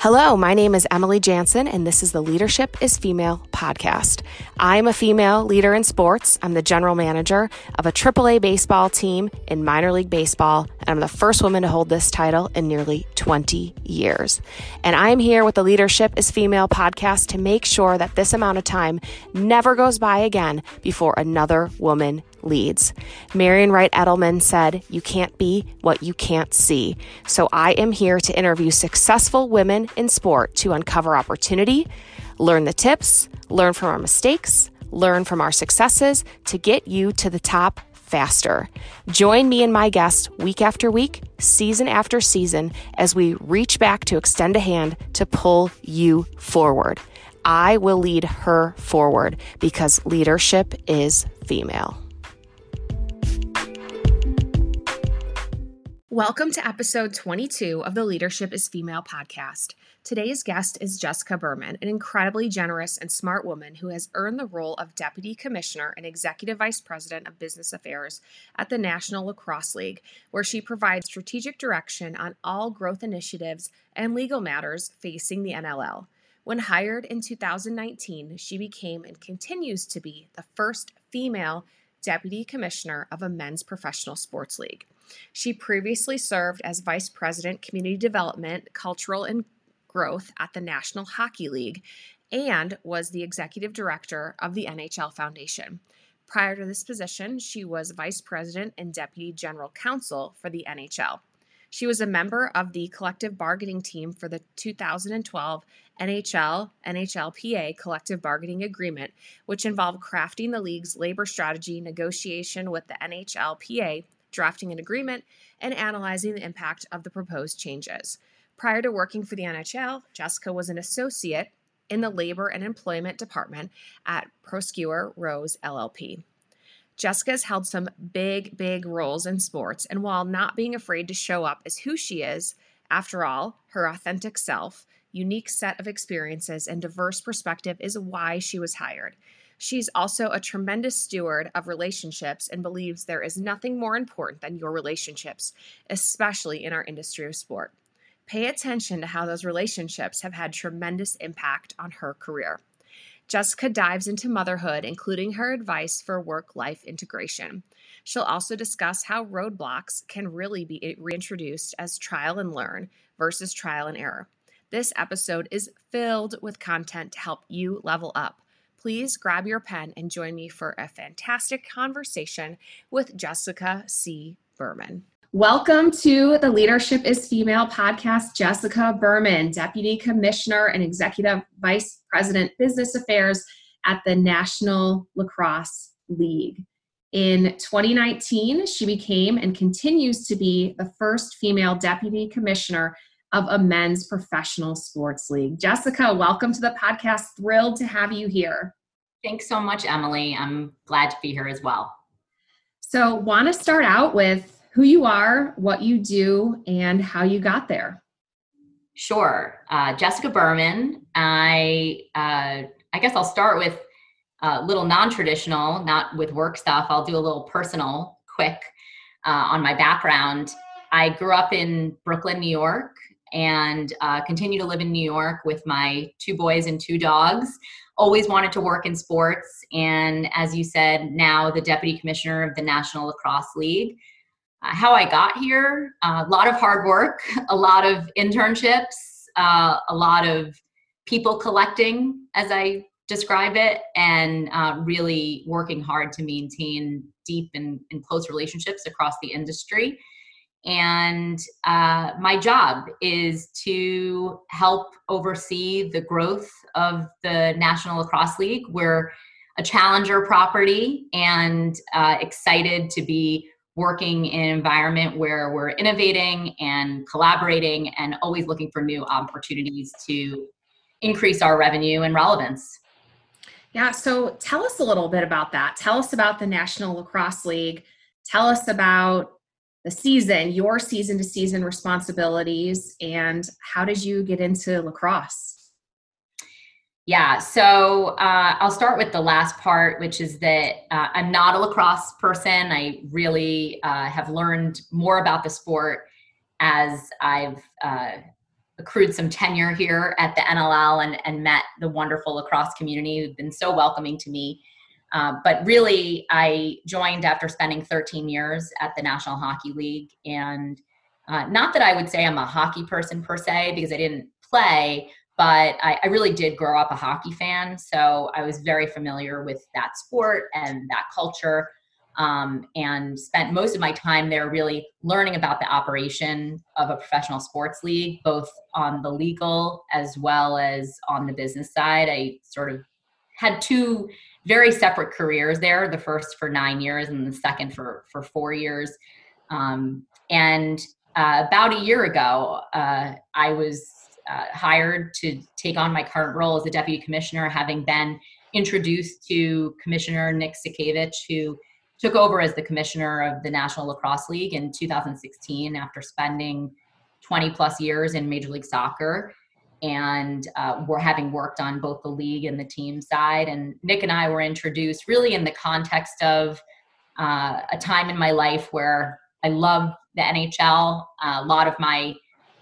Hello, my name is Emily Jansen, and this is the Leadership is Female podcast. I'm a female leader in sports. I'm the general manager of a AAA baseball team in minor league baseball, and I'm the first woman to hold this title in nearly 20 years. And I'm here with the Leadership is Female podcast to make sure that this amount of time never goes by again before another woman leads. Marian Wright Edelman said, You can't be what you can't see. So I am here to interview successful women in sport to uncover opportunity, learn the tips, learn from our mistakes, learn from our successes to get you to the top faster. Join me and my guests week after week, season after season, as we reach back to extend a hand to pull you forward. I will lead her forward because leadership is female. Welcome to episode 22 of the Leadership is Female podcast. Today's guest is Jessica Berman, an incredibly generous and smart woman who has earned the role of Deputy Commissioner and Executive Vice President of Business Affairs at the National Lacrosse League, where she provides strategic direction on all growth initiatives and legal matters facing the NLL. When hired in 2019, she became and continues to be the first female Deputy Commissioner of a men's professional sports league. She previously served as Vice President, Community Development, Cultural and Growth at the National Hockey League and was the Executive Director of the NHL Foundation. Prior to this position, she was Vice President and Deputy General Counsel for the NHL. She was a member of the collective bargaining team for the 2012 NHL NHLPA collective bargaining agreement, which involved crafting the league's labor strategy, negotiation with the NHLPA drafting an agreement, and analyzing the impact of the proposed changes. Prior to working for the NHL, Jessica was an associate in the Labor and Employment Department at Proskauer Rose LLP. Jessica has held some big, big roles in sports, and while not being afraid to show up as who she is, after all, her authentic self, unique set of experiences, and diverse perspective is why she was hired. She's also a tremendous steward of relationships and believes there is nothing more important than your relationships, especially in our industry of sport. Pay attention to how those relationships have had tremendous impact on her career. Jessica dives into motherhood, including her advice for work life integration. She'll also discuss how roadblocks can really be reintroduced as trial and learn versus trial and error. This episode is filled with content to help you level up please grab your pen and join me for a fantastic conversation with Jessica C. Berman. Welcome to the Leadership is Female podcast. Jessica Berman, Deputy Commissioner and Executive Vice President, Business Affairs at the National Lacrosse League. In 2019, she became and continues to be the first female deputy commissioner of a men's professional sports league. Jessica, welcome to the podcast. Thrilled to have you here. Thanks so much, Emily. I'm glad to be here as well. So, want to start out with who you are, what you do, and how you got there. Sure, uh, Jessica Berman. I uh, I guess I'll start with a little non-traditional, not with work stuff. I'll do a little personal, quick uh, on my background. I grew up in Brooklyn, New York and uh, continue to live in New York with my two boys and two dogs. Always wanted to work in sports, and as you said, now the deputy commissioner of the National Lacrosse League. Uh, how I got here, uh, a lot of hard work, a lot of internships, uh, a lot of people collecting, as I describe it, and uh, really working hard to maintain deep and, and close relationships across the industry and uh, my job is to help oversee the growth of the National Lacrosse League. We're a challenger property and uh, excited to be working in an environment where we're innovating and collaborating and always looking for new opportunities to increase our revenue and relevance. Yeah, so tell us a little bit about that. Tell us about the National Lacrosse League. Tell us about the season, your season to season responsibilities, and how did you get into lacrosse? Yeah, so uh, I'll start with the last part, which is that uh, I'm not a lacrosse person. I really uh, have learned more about the sport as I've uh, accrued some tenure here at the NLL and, and met the wonderful lacrosse community who've been so welcoming to me. Uh, but really, I joined after spending 13 years at the National Hockey League. And uh, not that I would say I'm a hockey person per se, because I didn't play, but I, I, really did grow up a hockey fan. So I was very familiar with that sport and that culture. Um, and spent most of my time there really learning about the operation of a professional sports league, both on the legal as well as on the business side. I sort of had two very separate careers there the first for nine years and the second for, for four years. Um, and uh, about a year ago, uh, I was uh, hired to take on my current role as the deputy commissioner, having been introduced to Commissioner Nick Sakiewicz, who took over as the commissioner of the National Lacrosse League in 2016 after spending 20 plus years in Major League Soccer. And uh, we're having worked on both the league and the team side. And Nick and I were introduced really in the context of uh, a time in my life where I love the NHL. Uh, a lot of my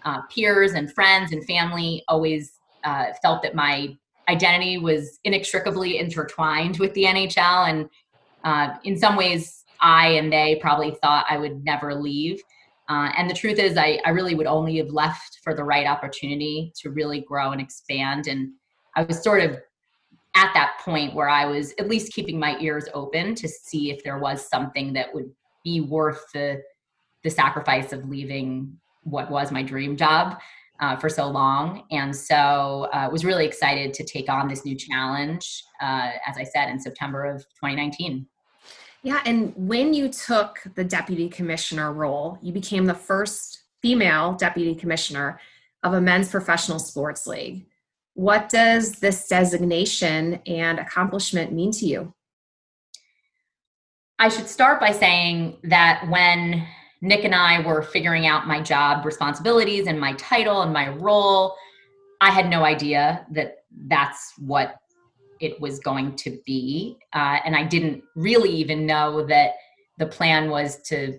uh, peers and friends and family always uh, felt that my identity was inextricably intertwined with the NHL. And uh, in some ways, I and they probably thought I would never leave. Uh, and the truth is, I, I really would only have left for the right opportunity to really grow and expand. And I was sort of at that point where I was at least keeping my ears open to see if there was something that would be worth the the sacrifice of leaving what was my dream job uh, for so long. And so I uh, was really excited to take on this new challenge, uh, as I said, in September of 2019. Yeah, and when you took the deputy commissioner role, you became the first female deputy commissioner of a men's professional sports league. What does this designation and accomplishment mean to you? I should start by saying that when Nick and I were figuring out my job responsibilities and my title and my role. I had no idea that that's what it was going to be. Uh, and I didn't really even know that the plan was to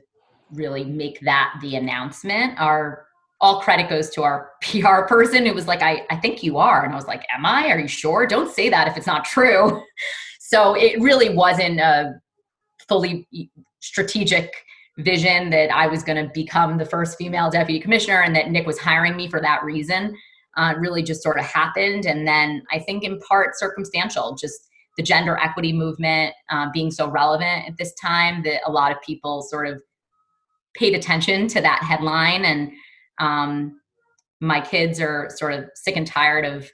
really make that the announcement. Our all credit goes to our PR person who was like, I, I think you are. And I was like, Am I? Are you sure? Don't say that if it's not true. so it really wasn't a fully strategic vision that I was going to become the first female deputy commissioner and that Nick was hiring me for that reason. Uh, really just sort of happened. And then I think in part circumstantial, just the gender equity movement uh, being so relevant at this time that a lot of people sort of paid attention to that headline. And um, my kids are sort of sick and tired of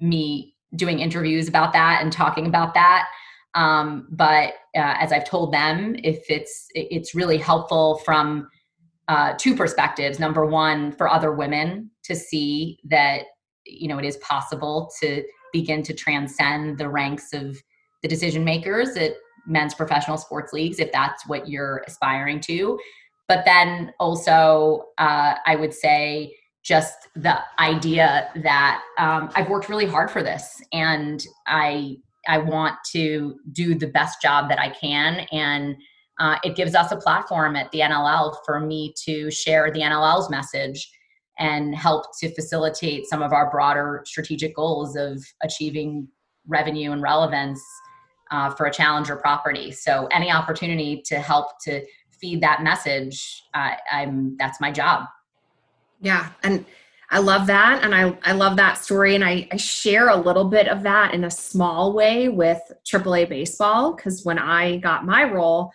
me doing interviews about that and talking about that. Um, but uh, as I've told them, if it's it's really helpful from uh, two perspectives. Number one, for other women to see that you know it is possible to begin to transcend the ranks of the decision makers at men's professional sports leagues, if that's what you're aspiring to. But then also, uh, I would say just the idea that um, I've worked really hard for this, and I I want to do the best job that I can. And uh, it gives us a platform at the NLL for me to share the NLL's message and help to facilitate some of our broader strategic goals of achieving revenue and relevance uh, for a challenger property. So any opportunity to help to feed that message, uh, I'm that's my job. Yeah, and I love that. And I, I love that story. And I, I share a little bit of that in a small way with AAA baseball. Because when I got my role,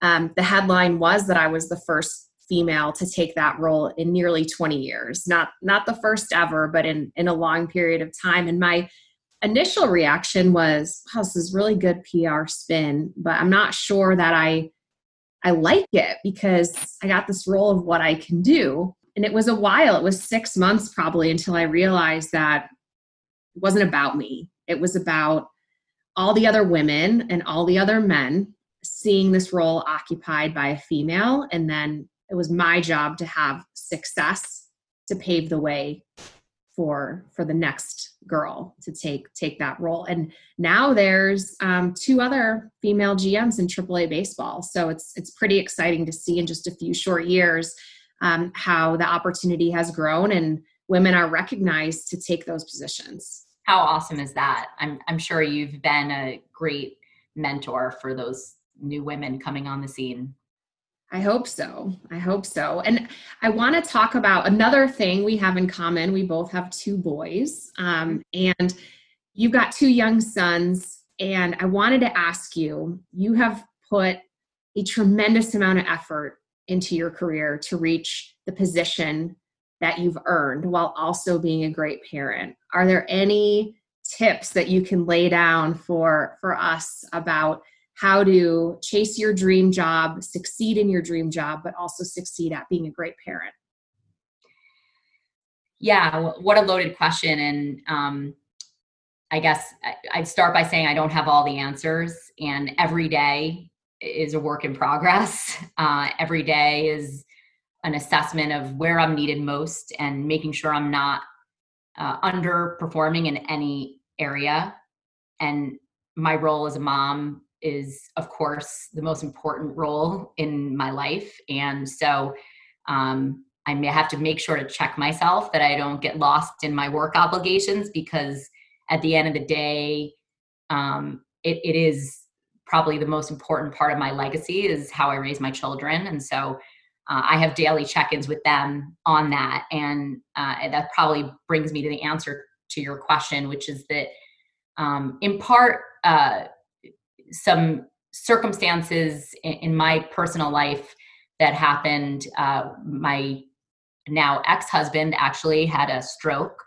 um, the headline was that I was the first female to take that role in nearly 20 years. Not, not the first ever, but in, in a long period of time. And my initial reaction was, wow, this is really good PR spin, but I'm not sure that I I like it because I got this role of what I can do and it was a while it was six months probably until i realized that it wasn't about me. It was about all the other women and all the other men seeing this role occupied by a female. And then it was my job to have success to pave the way for for the next girl to take take that role. And now there's um, two other female gms in aaa baseball. So it's it's pretty exciting to see in just a few short years um, how the opportunity has grown and women are recognized to take those positions. How awesome is that? I'm I'm sure you've been a great mentor for those new women coming on the scene. I hope so. I hope so. And I want to talk about another thing we have in common. We both have two boys, um, and you've got two young sons. And I wanted to ask you you have put a tremendous amount of effort into your career to reach the position that you've earned while also being a great parent. Are there any tips that you can lay down for for us about how to chase your dream job, succeed in your dream job, but also succeed at being a great parent? Yeah, what a loaded question. And um, I guess I'd start by saying I don't have all the answers, and every day is a work in progress. Uh, every day is an assessment of where I'm needed most and making sure I'm not uh, underperforming in any area. And my role as a mom is, of course, the most important role in my life. And so um, I may have to make sure to check myself that I don't get lost in my work obligations because at the end of the day, um, it, it is probably the most important part of my legacy is how I raise my children. And so uh, I have daily check ins with them on that. And uh, that probably brings me to the answer to your question, which is that um, in part, uh, some circumstances in, in, my personal life that happened. Uh, my now ex husband actually had a stroke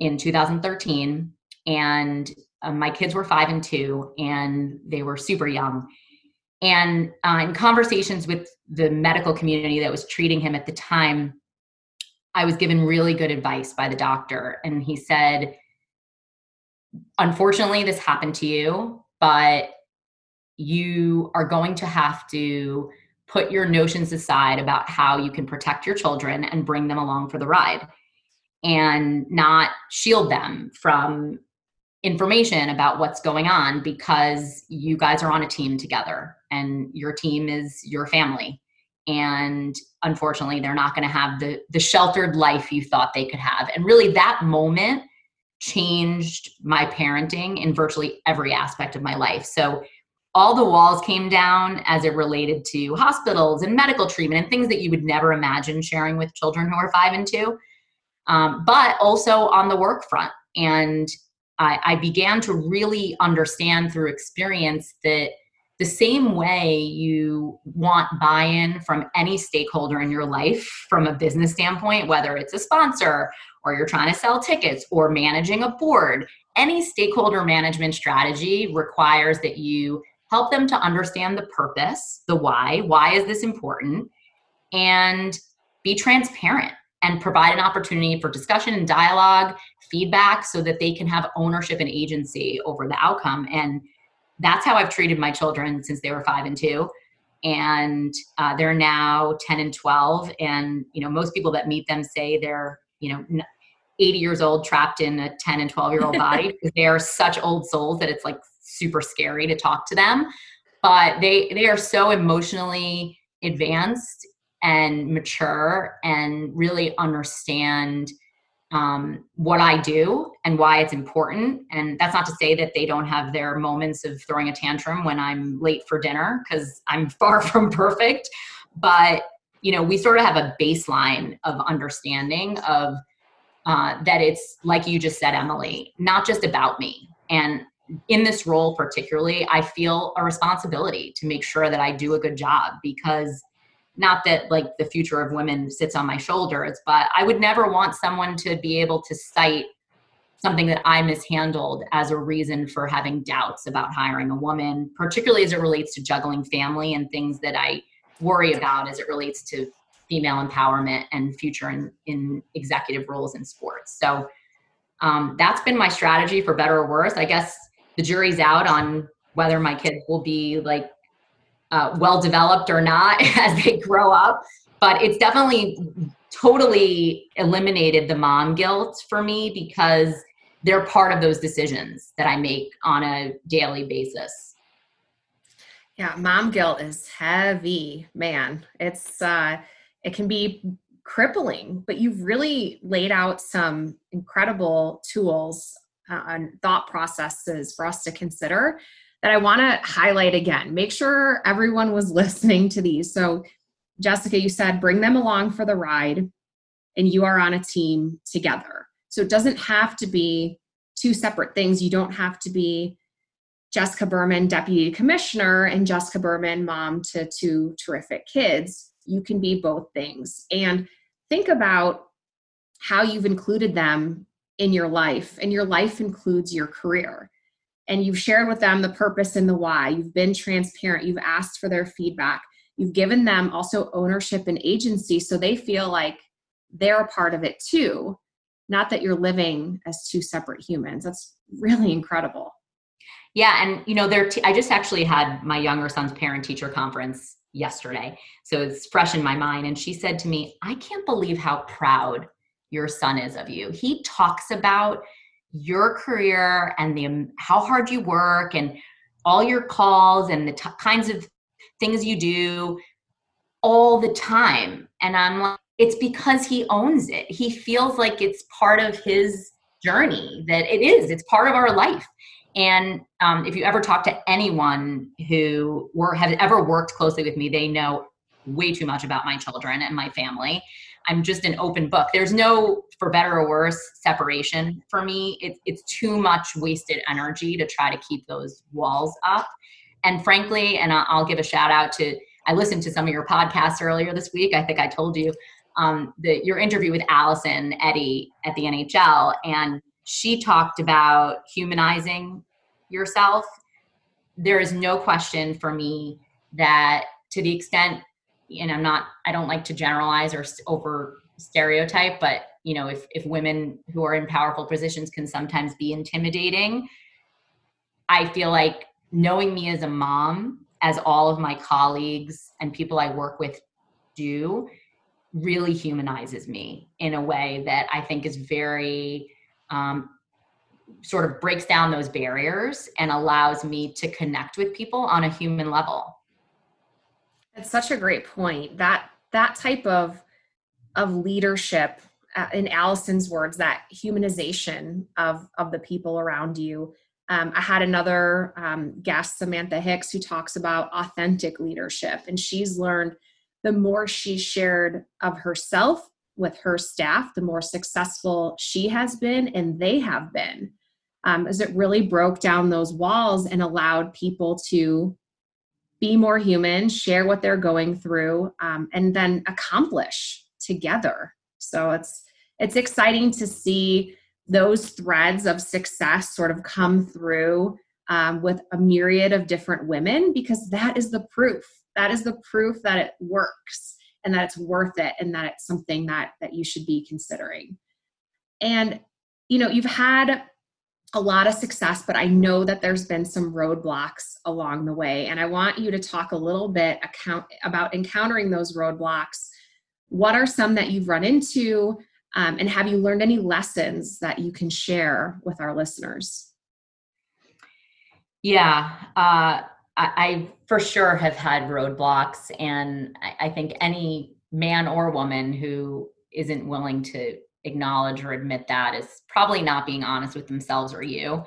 in 2013, and uh, my kids were five and two, and they were super young. And uh, in conversations with the medical community that was treating him at the time, I was given really good advice by the doctor. And he said, Unfortunately, this happened to you, but you are going to have to put your notions aside about how you can protect your children and bring them along for the ride and not shield them from information about what's going on because you guys are on a team together and your team is your family. And unfortunately they're not going to have the the sheltered life you thought they could have. And really that moment changed my parenting in virtually every aspect of my life. So all the walls came down as it related to hospitals and medical treatment and things that you would never imagine sharing with children who are five and two, um, but also on the work front. And I, I began to really understand through experience that the same way you want buy in from any stakeholder in your life from a business standpoint, whether it's a sponsor or you're trying to sell tickets or managing a board, any stakeholder management strategy requires that you help them to understand the purpose, the why, why is this important, and be transparent and provide an opportunity for discussion and dialogue, feedback, so that they can have ownership and agency over the outcome. And that's how I've treated my children since they were five and two. And uh, they're now 10 and 12. And, you know, most people that meet them say they're, you know, 80 years old trapped in a 10 and 12 year old body because they are such old souls that it's like super scary to talk to them but they they are so emotionally advanced and mature and really understand um, what I do and why it's important. And that's not to say that they don't have their moments of throwing a tantrum when I'm late for dinner, because I'm far from perfect. But you know, we sort of have a baseline of understanding of uh, that it's like you just said, Emily, not just about me. And in this role particularly i feel a responsibility to make sure that i do a good job because not that like the future of women sits on my shoulders but i would never want someone to be able to cite something that i mishandled as a reason for having doubts about hiring a woman particularly as it relates to juggling family and things that i worry about as it relates to female empowerment and future in, in executive roles in sports. So um, that's been my strategy for better or worse. I guess the jury's out on whether my kids will be like uh, well developed or not as they grow up. But it's definitely totally eliminated the mom guilt for me because they're part of those decisions that I make on a daily basis. Yeah, mom guilt is heavy, man. It's uh it can be crippling, but you've really laid out some incredible tools uh, and thought processes for us to consider that I want to highlight again. Make sure everyone was listening to these. So, Jessica, you said bring them along for the ride, and you are on a team together. So, it doesn't have to be two separate things. You don't have to be Jessica Berman, deputy commissioner, and Jessica Berman, mom to two terrific kids. You can be both things. And think about how you've included them in your life, and your life includes your career. And you've shared with them the purpose and the why. You've been transparent. You've asked for their feedback. You've given them also ownership and agency so they feel like they're a part of it too, not that you're living as two separate humans. That's really incredible. Yeah, and you know, there. T- I just actually had my younger son's parent teacher conference yesterday. So it's fresh in my mind. And she said to me, I can't believe how proud your son is of you. He talks about your career and the how hard you work and all your calls and the t- kinds of things you do all the time. And I'm like, it's because he owns it. He feels like it's part of his journey, that it is, it's part of our life. And um, if you ever talk to anyone who or have ever worked closely with me, they know way too much about my children and my family. I'm just an open book. There's no, for better or worse, separation for me. It, it's too much wasted energy to try to keep those walls up. And frankly, and I'll give a shout out to, I listened to some of your podcasts earlier this week. I think I told you um, the, your interview with Allison Eddie at the NHL, and she talked about humanizing yourself. There is no question for me that to the extent, and I'm not, I don't like to generalize or over stereotype, but you know, if if women who are in powerful positions can sometimes be intimidating, I feel like knowing me as a mom, as all of my colleagues and people I work with do, really humanizes me in a way that I think is very um, sort of breaks down those barriers and allows me to connect with people on a human level. It's such a great point. That that type of of leadership, uh, in Allison's words, that humanization of of the people around you. Um, I had another um, guest, Samantha Hicks, who talks about authentic leadership, and she's learned the more she shared of herself with her staff, the more successful she has been and they have been. Um, as it really broke down those walls and allowed people to be more human, share what they're going through, um, and then accomplish together. So it's it's exciting to see those threads of success sort of come through um, with a myriad of different women because that is the proof. That is the proof that it works and that it's worth it and that it's something that that you should be considering and you know you've had a lot of success but i know that there's been some roadblocks along the way. And i want you to talk a little bit account about encountering those roadblocks. What are some that you've run into um, and have you learned any lessons that you can share with our listeners? Yeah uh, I, I for sure have had roadblocks, and I, I think any man or woman who isn't willing to acknowledge or admit that is probably not being honest with themselves or you.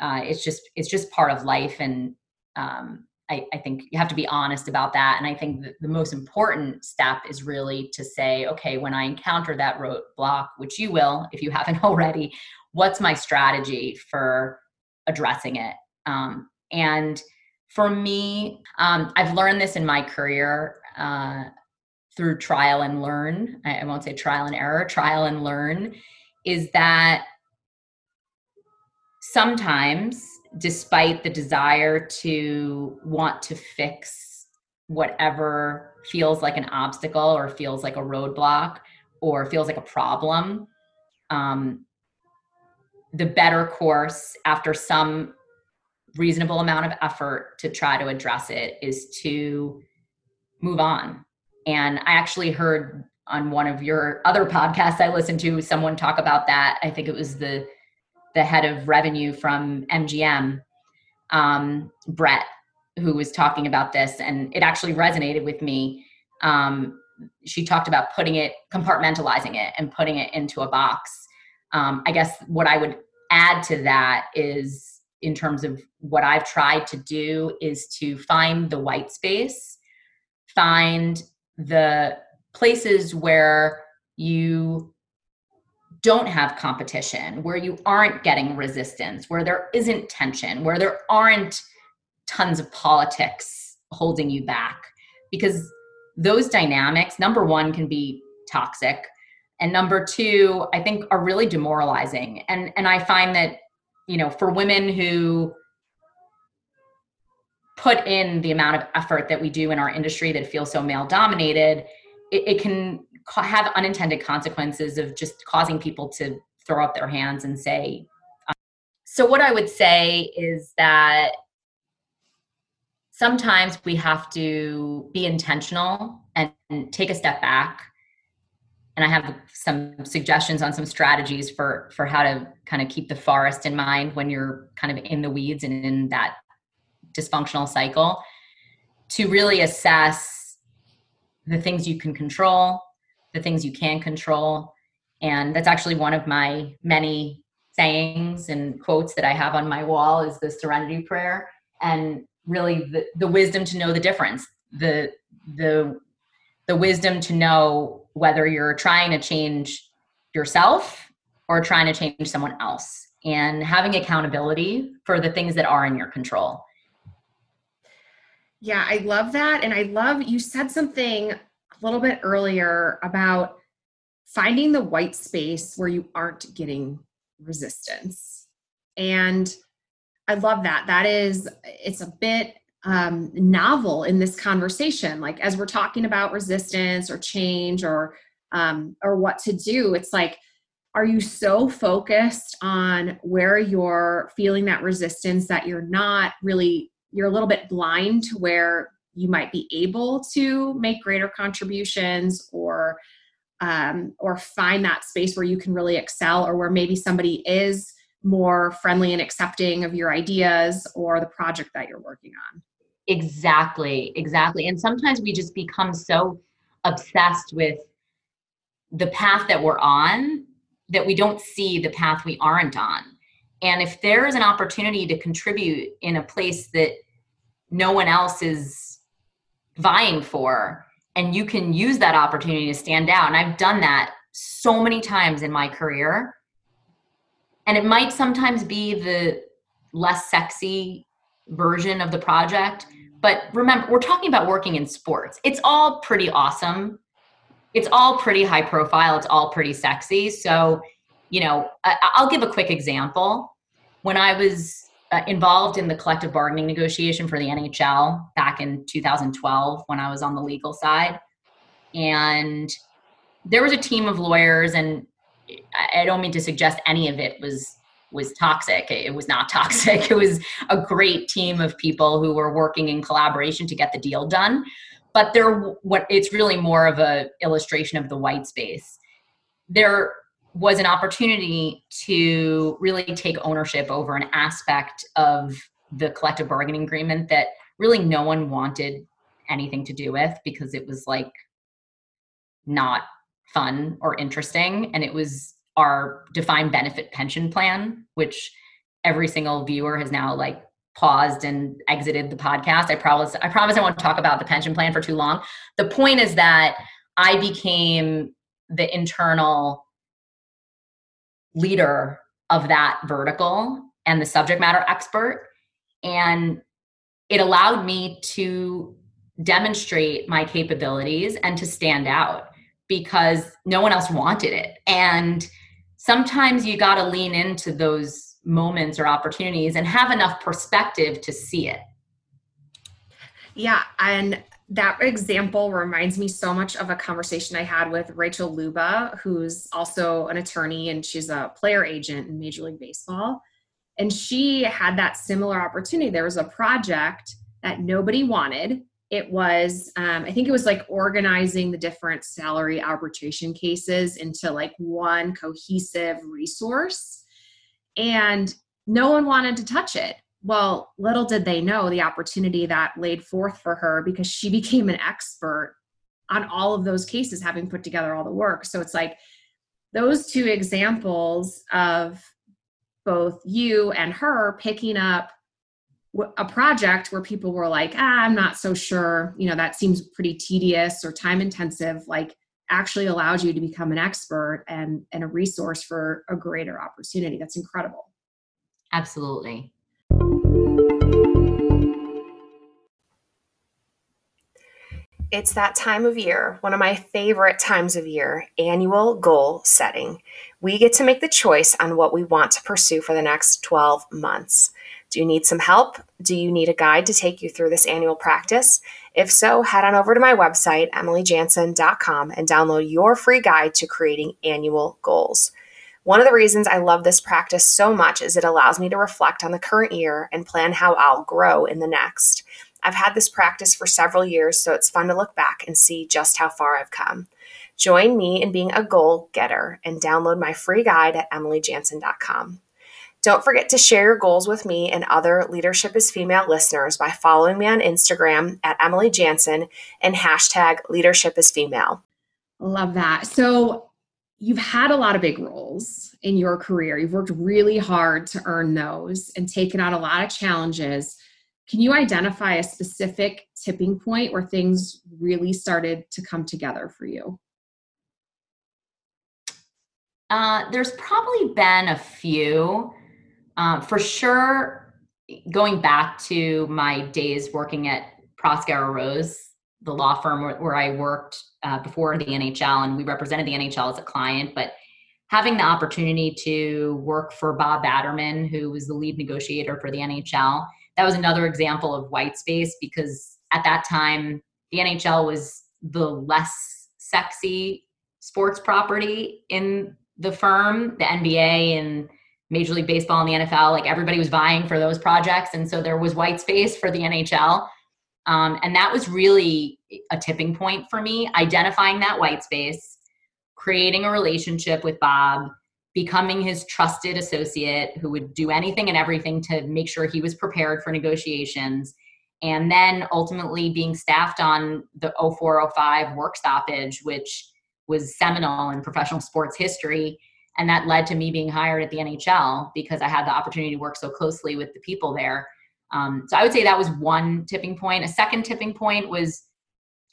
Uh, it's just it's just part of life, and um, I, I, think you have to be honest about that. And I think the most important step is really to say, okay, when I encounter that roadblock, which you will if you haven't already, what's my strategy for addressing it? Um, and for me, um, I've learned this in my career uh, through trial and learn. I, won't say trial and error, trial and learn is that sometimes, despite the desire to want to fix whatever feels like an obstacle or feels like a roadblock or feels like a problem, um, the better course after some reasonable amount of effort to try to address it is to move on. And I actually heard on one of your other podcasts I listened to someone talk about that. I think it was the the head of revenue from MGM, um, Brett, who was talking about this, and it actually resonated with me. Um, she talked about putting it, compartmentalizing it, and putting it into a box. Um, I guess what I would add to that is, in terms of what I've tried to do, is to find the white space, find the places where you don't have competition, where you aren't getting resistance, where there isn't tension, where there aren't tons of politics holding you back. Because those dynamics, number one, can be toxic. And number two, I think are really demoralizing. And and I find that, you know, for women who put in the amount of effort that we do in our industry that feels so male dominated, it, it can have unintended consequences of just causing people to throw up their hands and say um, so what i would say is that sometimes we have to be intentional and, and take a step back. And i have some suggestions on some strategies for for how to kind of keep the forest in mind when you're kind of in the weeds and in that dysfunctional cycle to really assess the things you can control the things you can control. And that's actually one of my many sayings and quotes that i have on my wall is the serenity prayer and really the, the wisdom to know the difference the the the wisdom to know whether you're trying to change yourself or trying to change someone else and having accountability for the things that are in your control yeah i love that and i love you said something a little bit earlier about finding the white space where you aren't getting resistance and I love that. That is, it's a bit um, novel in this conversation. Like as we're talking about resistance or change or um, or what to do, it's like, are you so focused on where you're feeling that resistance that you're not really you're a little bit blind to where you might be able to make greater contributions or um, or find that space where you can really excel or where maybe somebody is more friendly and accepting of your ideas or the project that you're working on. Exactly, exactly. And sometimes we just become so obsessed with the path that we're on that we don't see the path we aren't on. And if there is an opportunity to contribute in a place that no one else is vying for, and you can use that opportunity to stand out, and I've done that so many times in my career and it might sometimes be the less sexy version of the project but remember we're talking about working in sports. It's all pretty awesome. It's all pretty high profile. It's all pretty sexy. So you know i'll give a quick example when i was uh, involved in the collective bargaining negotiation for the nhl back in 2012 when i was on the legal side and there was a team of lawyers and I don't mean to suggest any of it was was toxic. It was not toxic. It was a great team of people who were working in collaboration to get the deal done. But there, what it's really more of a illustration of the white space. There was an opportunity to really take ownership over an aspect of the collective bargaining agreement that really no one wanted anything to do with because it was like not fun or interesting. And it was our defined benefit pension plan which every single viewer has now like paused and exited the podcast. I promise i promise i won't talk about the pension plan for too long. The point is that i became the internal leader of that vertical and the subject matter expert and it allowed me to demonstrate my capabilities and to stand out because no one else wanted it. And sometimes you got to lean into those moments or opportunities and have enough perspective to see it. Yeah. And that example reminds me so much of a conversation I had with Rachel Luba, who's also an attorney and she's a player agent in Major League Baseball. And she had that similar opportunity. There was a project that nobody wanted it was um, i think it was like organizing the different salary arbitration cases into like one cohesive resource and no one wanted to touch it well little did they know the opportunity that laid forth for her because she became an expert on all of those cases having put together all the work. So it's like those two examples of both you and her picking up a project where people were like ah, i'm not so sure you know that seems pretty tedious or time intensive like actually allows you to become an expert and and a resource for a greater opportunity. That's incredible. Absolutely It's that time of year, one of my favorite times of year, annual goal setting. We get to make the choice on what we want to pursue for the next 12 months. Do you need some help? Do you need a guide to take you through this annual practice? If so, head on over to my website, emilyjansen.com, and download your free guide to creating annual goals. One of the reasons I love this practice so much is it allows me to reflect on the current year and plan how I'll grow in the next. I've had this practice for several years, so it's fun to look back and see just how far I've come. Join me in being a goal getter and download my free guide at emilyjansen.com. Don't forget to share your goals with me and other Leadership is Female listeners by following me on Instagram at Emily Jansen and hashtag Leadership is Female. Love that. So, you've had a lot of big roles in your career. You've worked really hard to earn those and taken on a lot of challenges. Can you identify a specific tipping point where things really started to come together for you? Uh, there's probably been a few. Uh, for sure, going back to my days working at Proskauer Rose, the law firm where, where I worked uh, before the NHL, and we represented the NHL as a client, but having the opportunity to work for Bob Batterman, who was the lead negotiator for the NHL, that was another example of white space because at that time the NHL was the less sexy sports property in the firm, the NBA and Major League Baseball and the NFL, like everybody was vying for those projects. And so there was white space for the NHL. Um, and that was really a tipping point for me, identifying that white space, creating a relationship with Bob, becoming his trusted associate who would do anything and everything to make sure he was prepared for negotiations and then ultimately being staffed on the 0405 work stoppage which was seminal in professional sports history. And that led to me being hired at the nhl because i had the opportunity to work so closely with the people there um, so i would say that was one tipping point. A second tipping point was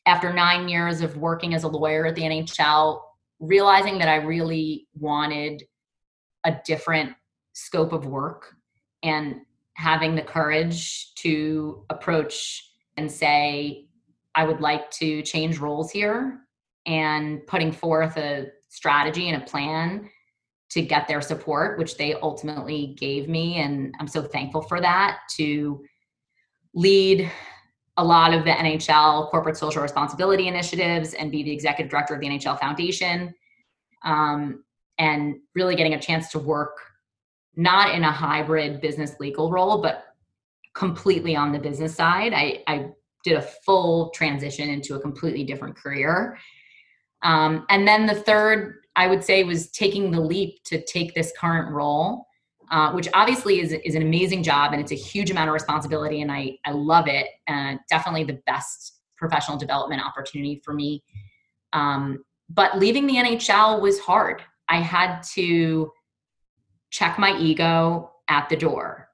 after nine years of working as a lawyer at the nhl realizing that i really wanted a different scope of work and having the courage to approach and say, I would like to change roles here and putting forth a strategy and a plan to get their support, which they ultimately gave me. And I'm so thankful for that to lead a lot of the NHL corporate social responsibility initiatives and be the executive director of the NHL Foundation. Um, and really getting a chance to work not in a hybrid business legal role, but completely on the business side. I, I did a full transition into a completely different career. Um, and then the third, I would say, was taking the leap to take this current role, uh, which obviously is, is an amazing job and it's a huge amount of responsibility, and I, I love it. Uh, definitely the best professional development opportunity for me. Um, but leaving the NHL was hard. I had to check my ego at the door.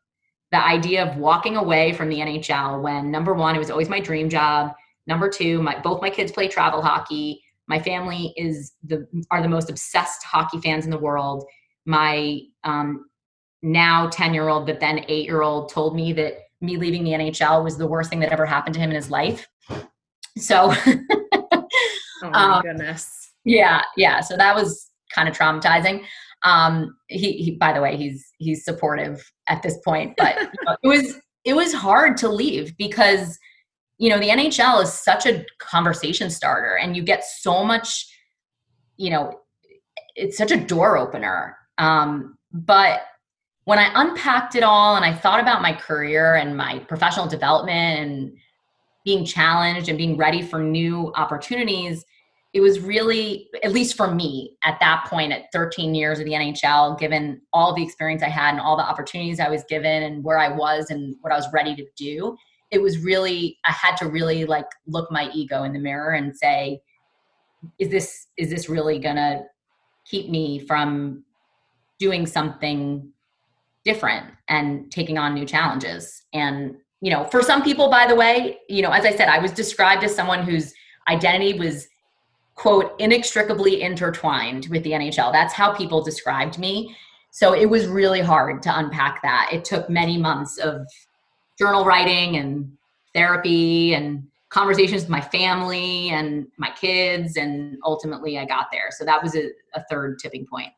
The idea of walking away from the NHL when number one, it was always my dream job. Number two, my both my kids play travel hockey. My family is the are the most obsessed hockey fans in the world. My um, now 10 year old, but then eight year old told me that me leaving the NHL was the worst thing that ever happened to him in his life. So, oh my um, goodness. Yeah, yeah. So that was kind of traumatizing. Um, he, he, by the way, he's he's supportive at this point, but you know, it was it was hard to leave because you know the NHL is such a conversation starter, and you get so much, you know, it's such a door opener. Um, but when I unpacked it all and I thought about my career and my professional development and being challenged and being ready for new opportunities, it was really, at least for me at that point at 13 years of the NHL, given all the experience I had and all the opportunities I was given and where I was and what I was ready to do, it was really, I had to really like look my ego in the mirror and say, is this is this really gonna keep me from doing something different and taking on new challenges? And you know for some people by the way you know as i said i was described as someone whose identity was quote inextricably intertwined with the nhl that's how people described me. So it was really hard to unpack that. It took many months of journal writing and therapy and conversations with my family and my kids and ultimately i got there. So that was a, a third tipping point.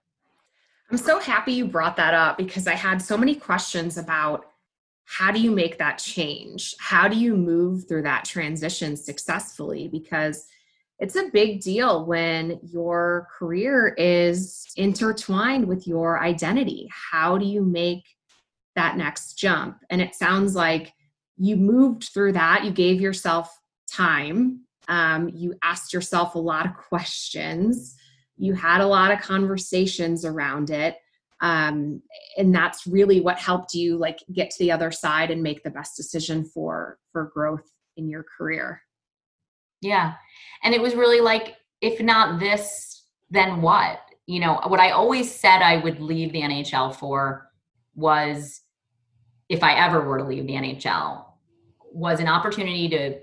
I'm so happy you brought that up because i had so many questions about how do you make that change? How do you move through that transition successfully? Because it's a big deal when your career is intertwined with your identity. How do you make that next jump and it sounds like you moved through that you gave yourself time. Um, you asked yourself a lot of questions. You had a lot of conversations around it. Um, and that's really what helped you like get to the other side and make the best decision for for growth in your career. Yeah. And it was really like, if not this, then what? You know, what I always said I would leave the NHL for was if I ever were to leave the NHL, was an opportunity to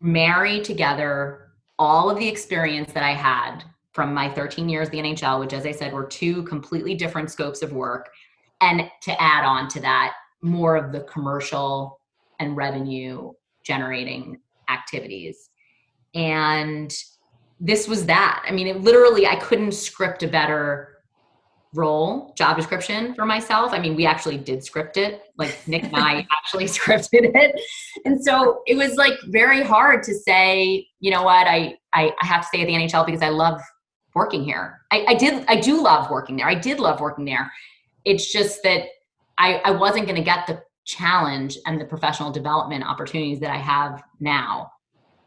marry together all of the experience that I had from my 13 years the NHL, which, as I said, were two completely different scopes of work, and to add on to that, more of the commercial and revenue generating activities. And this was that. I mean, it literally, I couldn't script a better role job description for myself. I mean, we actually did script it. Like Nick and I actually scripted it. And so it was like very hard to say, you know what, I, I, I have to stay at the NHL because I love working here. I, I did, I do love working there. I did love working there. It's just that I, I wasn't going to get the challenge and the professional development opportunities that I have now.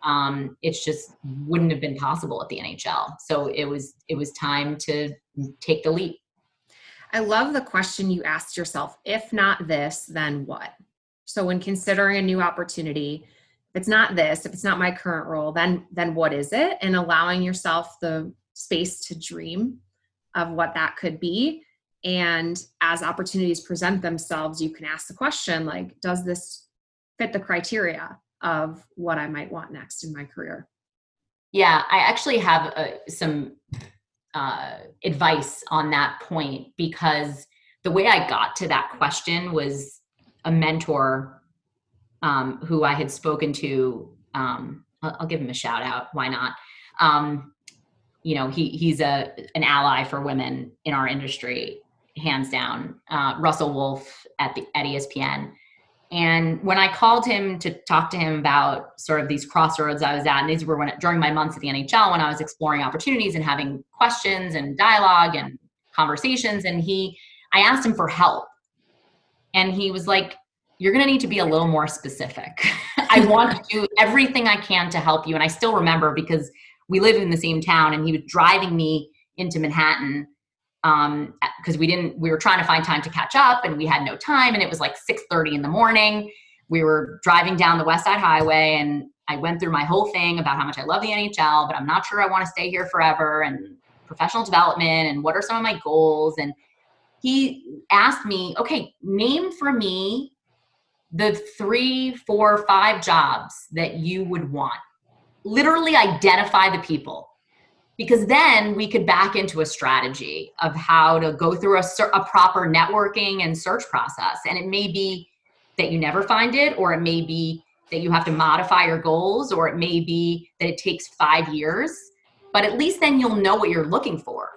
Um, it's just wouldn't have been possible at the NHL. So it was, it was time to take the leap. I love the question you asked yourself if not this, then what? So when considering a new opportunity, if it's not this, if it's not my current role, then then what is it? And allowing yourself the space to dream of what that could be. And as opportunities present themselves, you can ask the question like, does this fit the criteria of what I might want next in my career? Yeah, I actually have uh, some uh, advice on that point because the way I got to that question was a mentor um, who I had spoken to. Um, I'll, I'll, give him a shout out. Why not? Um, you know, he he's a an ally for women in our industry, hands down. Uh, Russell Wolff at the at ESPN and when I called him to talk to him about sort of these crossroads I was at, and these were when during my months at the NHL when I was exploring opportunities and having questions and dialogue and conversations, and he, I asked him for help, and he was like, "You're going to need to be a little more specific. I want to do everything I can to help you." And I still remember because we live in the same town, and he was driving me into Manhattan because um, we didn't we were trying to find time to catch up and we had no time and it was like 6.30 in the morning. We were driving down the west side highway and i went through my whole thing about how much i love the nhl but i'm not sure i want to stay here forever and professional development and what are some of my goals? And he asked me okay name for me the three four five jobs that you would want. Literally identify the people because then we could back into a strategy of how to go through a, a, proper networking and search process. And it may be that you never find it or it may be that you have to modify your goals or it may be that it takes five years but at least then you'll know what you're looking for.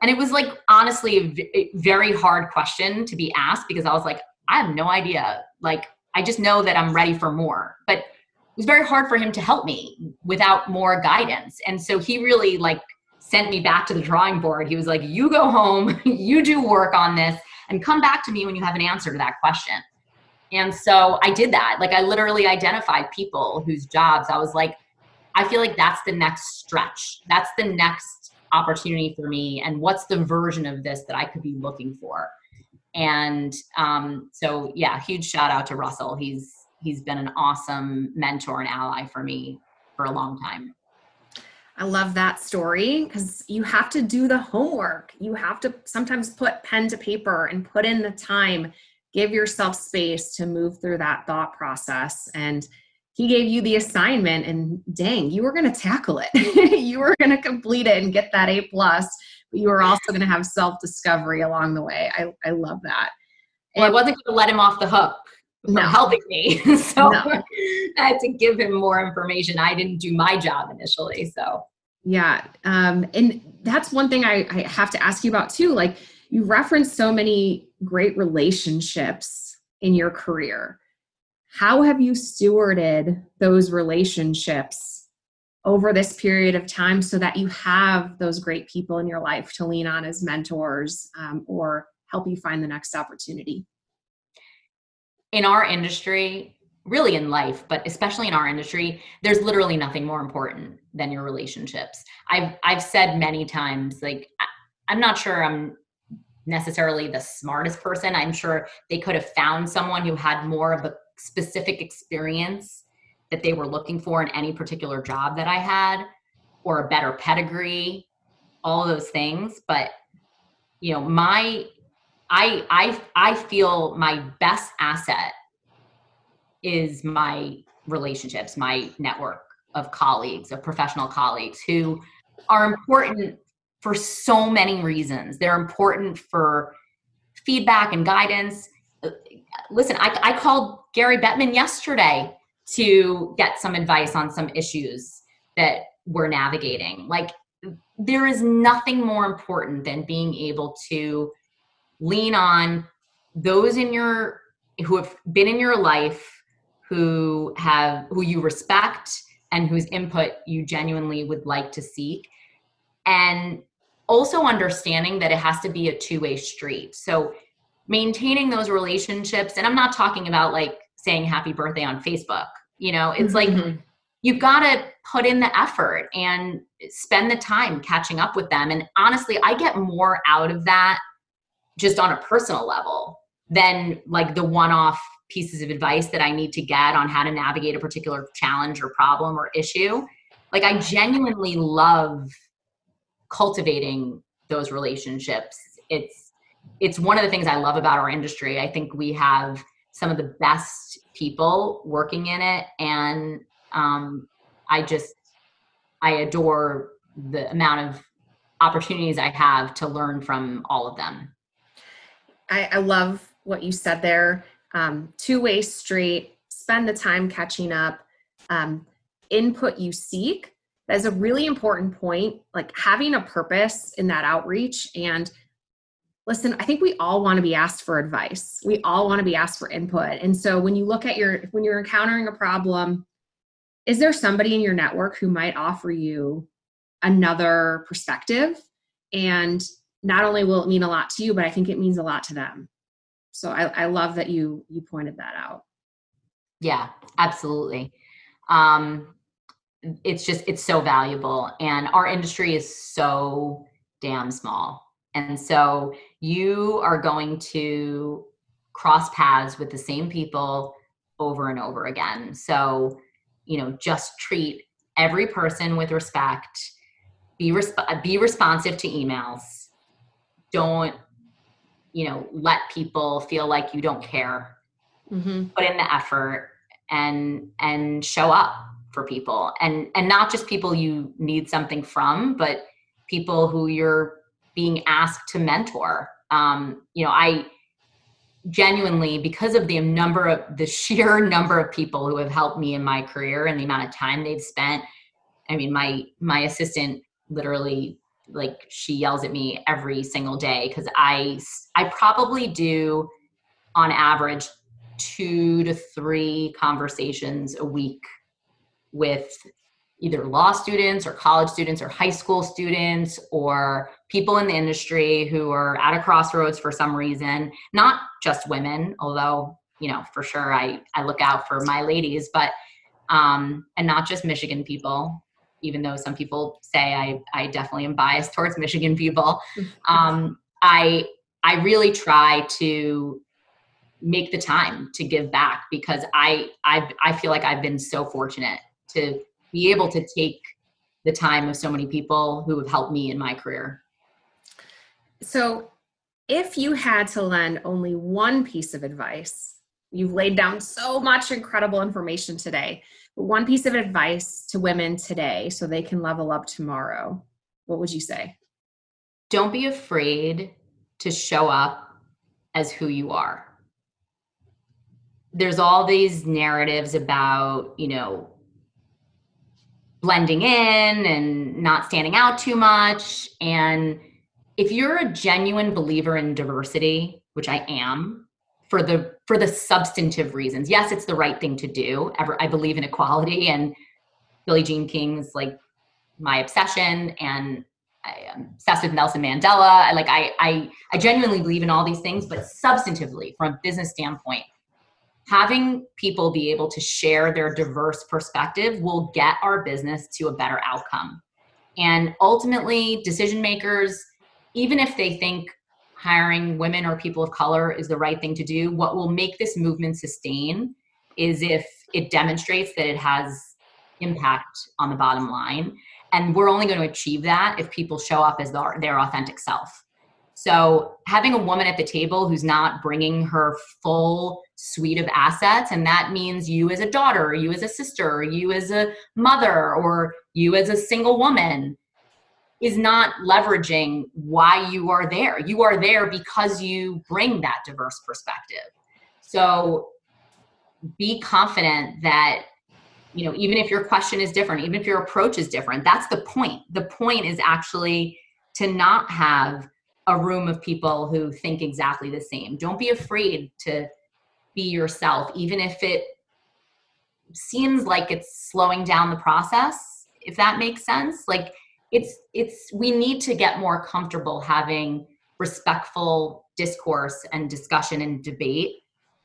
And it was like honestly a, very hard question to be asked because i was like i have no idea. Like i just know that i'm ready for more. But it was very hard for him to help me without more guidance. And so he really like sent me back to the drawing board. He was like, you go home, you do work on this, and come back to me when you have an answer to that question. And so I did that. Like I literally identified people whose jobs I was like, I feel like that's the next stretch. That's the next opportunity for me. And what's the version of this that I could be looking for? And um, so, yeah, huge shout out to Russell. He's he's been an awesome mentor and ally for me for a long time. I love that story because you have to do the homework. You have to sometimes put pen to paper and put in the time, give yourself space to move through that thought process. And he gave you the assignment, and dang, you were going to tackle it. you were going to complete it and get that A plus, but you were also going to have self discovery along the way. I, I love that. Well, I wasn't going to let him off the hook from no. helping me. so no. I had to give him more information. I didn't do my job initially. So yeah. Um, and that's one thing I, I have to ask you about too. Like you referenced so many great relationships in your career. How have you stewarded those relationships over this period of time so that you have those great people in your life to lean on as mentors um, or help you find the next opportunity? In our industry, really in life, but especially in our industry, there's literally nothing more important than your relationships. I've I've said many times, like I'm not sure I'm necessarily the smartest person. I'm sure they could have found someone who had more of a specific experience that they were looking for in any particular job that I had, or a better pedigree, all those things. But you know, my I I I feel my best asset is my relationships, my network of colleagues, of professional colleagues who are important for so many reasons. They're important for feedback and guidance. Listen, I, I called Gary Bettman yesterday to get some advice on some issues that we're navigating. Like, there is nothing more important than being able to lean on those in your who have been in your life who have who you respect and whose input you genuinely would like to seek. And also understanding that it has to be a two-way street. So maintaining those relationships and i'm not talking about like saying happy birthday on facebook you know it's like mm-hmm. you've got to put in the effort and spend the time catching up with them. And honestly i get more out of that just on a personal level than like the one-off pieces of advice that I need to get on how to navigate a particular challenge or problem or issue. Like I genuinely love cultivating those relationships. It's it's one of the things I love about our industry. I think we have some of the best people working in it and um, I just I adore the amount of opportunities I have to learn from all of them. I, I love what you said there. Um, two way street, spend the time catching up, um, input you seek. That is a really important point. Like having a purpose in that outreach. And listen, I think we all want to be asked for advice. We all want to be asked for input. And so when you look at your, when you're encountering a problem, is there somebody in your network who might offer you another perspective? And not only will it mean a lot to you, but I think it means a lot to them. So I, I love that you you pointed that out. Yeah, absolutely. Um, it's just it's so valuable, and our industry is so damn small, and so you are going to cross paths with the same people over and over again. So you know, just treat every person with respect. Be resp- be responsive to emails don't you know let people feel like you don't care. Mm-hmm. put in the effort and and show up for people. And and not just people you need something from but people who you're being asked to mentor. Um, you know i genuinely because of the number of the sheer number of people who have helped me in my career and the amount of time they've spent i mean my my assistant literally like she yells at me every single day because I I probably do on average two to three conversations a week with either law students or college students or high school students or people in the industry who are at a crossroads for some reason not just women although you know for sure i i look out for my ladies but um and not just michigan people even though some people say I, I definitely am biased towards Michigan people. Um, I I really try to make the time to give back because I I I feel like I've been so fortunate to be able to take the time of so many people who have helped me in my career. So, if you had to lend only one piece of advice, you've laid down so much incredible information today. One piece of advice to women today so they can level up tomorrow, what would you say? Don't be afraid to show up as who you are. There's all these narratives about, you know, blending in and not standing out too much. And if you're a genuine believer in diversity, which I am, for the for the substantive reasons, yes, it's the right thing to do. Ever, I believe in equality, and Billie Jean King's like my obsession, and I am obsessed with Nelson Mandela. I like I I I genuinely believe in all these things, but substantively, from a business standpoint, having people be able to share their diverse perspective will get our business to a better outcome. And ultimately, decision makers, even if they think hiring women or people of color is the right thing to do, what will make this movement sustain is if it demonstrates that it has impact on the bottom line. And we're only going to achieve that if people show up as their, authentic self. So having a woman at the table who's not bringing her full suite of assets, and that means you as a daughter, you as a sister, you as a mother, or you as a single woman, is not leveraging why you are there. You are there because you bring that diverse perspective. So be confident that you know even if your question is different even if your approach is different that's the point the point is actually to not have a room of people who think exactly the same. Don't be afraid to be yourself, even if it seems like it's slowing down the process, if that makes sense. Like it's it's we need to get more comfortable having respectful discourse and discussion and debate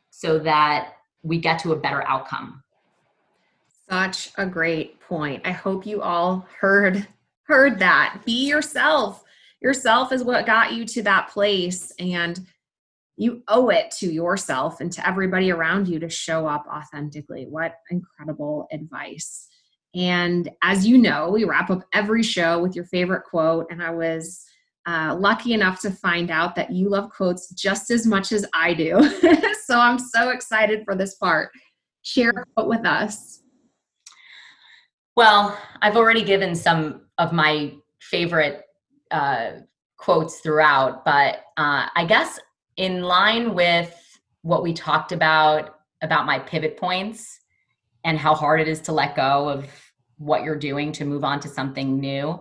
so that we get to a better outcome. Such a great point. I hope you all heard heard that. Be yourself yourself is what got you to that place and you owe it to yourself and to everybody around you to show up authentically what incredible advice and as you know we wrap up every show with your favorite quote. And i was uh, lucky enough to find out that you love quotes just as much as i do. So i'm so excited for this part. Share a quote with us. Well i've already given some of my favorite uh, quotes throughout, but uh, I guess in line with what we talked about about my pivot points and how hard it is to let go of what you're doing to move on to something new,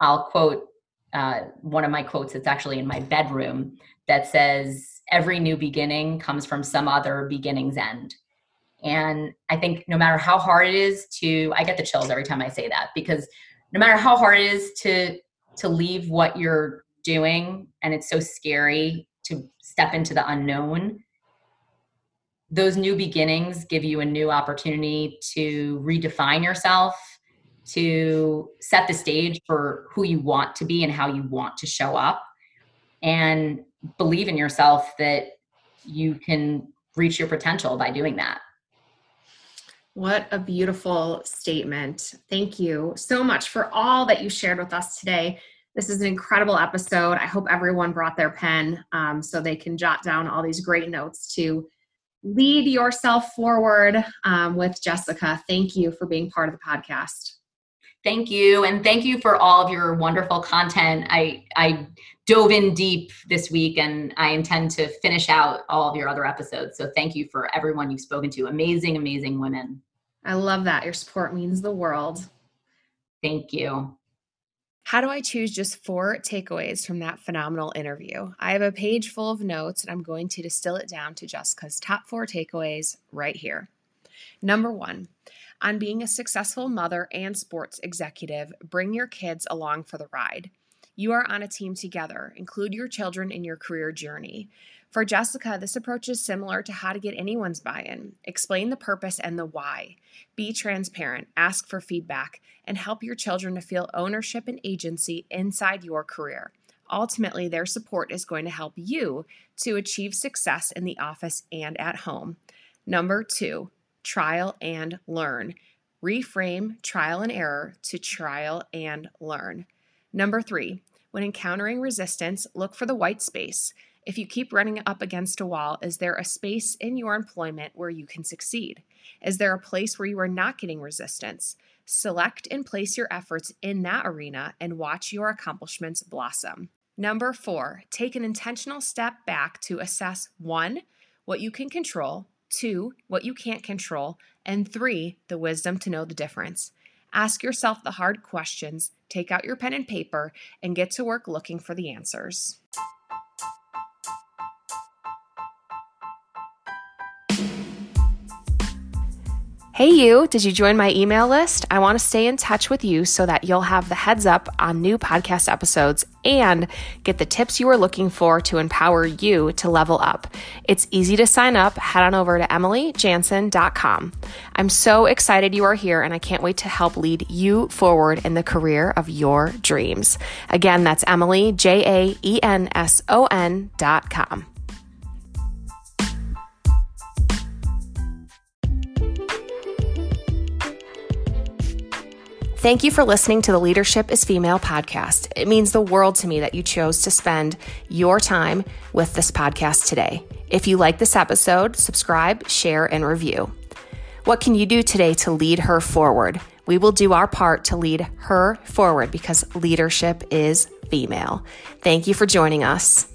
I'll quote uh, one of my quotes that's actually in my bedroom that says, Every new beginning comes from some other beginning's end. And I think no matter how hard it is to, I get the chills every time I say that because no matter how hard it is to to leave what you're doing and it's so scary to step into the unknown those new beginnings give you a new opportunity to redefine yourself to set the stage for who you want to be and how you want to show up and believe in yourself that you can reach your potential by doing that what a beautiful statement. Thank you so much for all that you shared with us today. This is an incredible episode. I hope everyone brought their pen um, so they can jot down all these great notes to lead yourself forward um, with Jessica. Thank you for being part of the podcast. Thank you, and thank you for all of your wonderful content. I I dove in deep this week, and I intend to finish out all of your other episodes. So thank you for everyone you've spoken to. Amazing, amazing women. I love that. Your support means the world. Thank you. How do I choose just four takeaways from that phenomenal interview? I have a page full of notes and I'm going to distill it down to Jessica's top four takeaways right here. Number one, on being a successful mother and sports executive, bring your kids along for the ride. You are on a team together. Include your children in your career journey. For Jessica, this approach is similar to how to get anyone's buy in. Explain the purpose and the why. Be transparent, ask for feedback, and help your children to feel ownership and agency inside your career. Ultimately, their support is going to help you to achieve success in the office and at home. Number two, trial and learn. Reframe trial and error to trial and learn. Number three, when encountering resistance, look for the white space. If you keep running up against a wall, is there a space in your employment where you can succeed? Is there a place where you are not getting resistance? Select and place your efforts in that arena and watch your accomplishments blossom. Number four, take an intentional step back to assess one, what you can control, two, what you can't control, and three, the wisdom to know the difference. Ask yourself the hard questions, take out your pen and paper, and get to work looking for the answers. Hey, you, did you join my email list? I want to stay in touch with you so that you'll have the heads up on new podcast episodes and get the tips you are looking for to empower you to level up. It's easy to sign up. Head on over to emilyjaenson.com. I'm so excited you are here and I can't wait to help lead you forward in the career of your dreams. Again, that's Emily, J A E N S O N.com. Thank you for listening to the Leadership is Female podcast. It means the world to me that you chose to spend your time with this podcast today. If you like this episode, subscribe, share, and review. What can you do today to lead her forward? We will do our part to lead her forward because leadership is female. Thank you for joining us.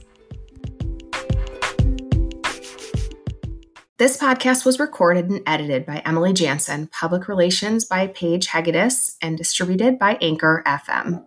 This podcast was recorded and edited by Emily Jaenson, public relations by Paige Hegedus, and distributed by Anchor FM.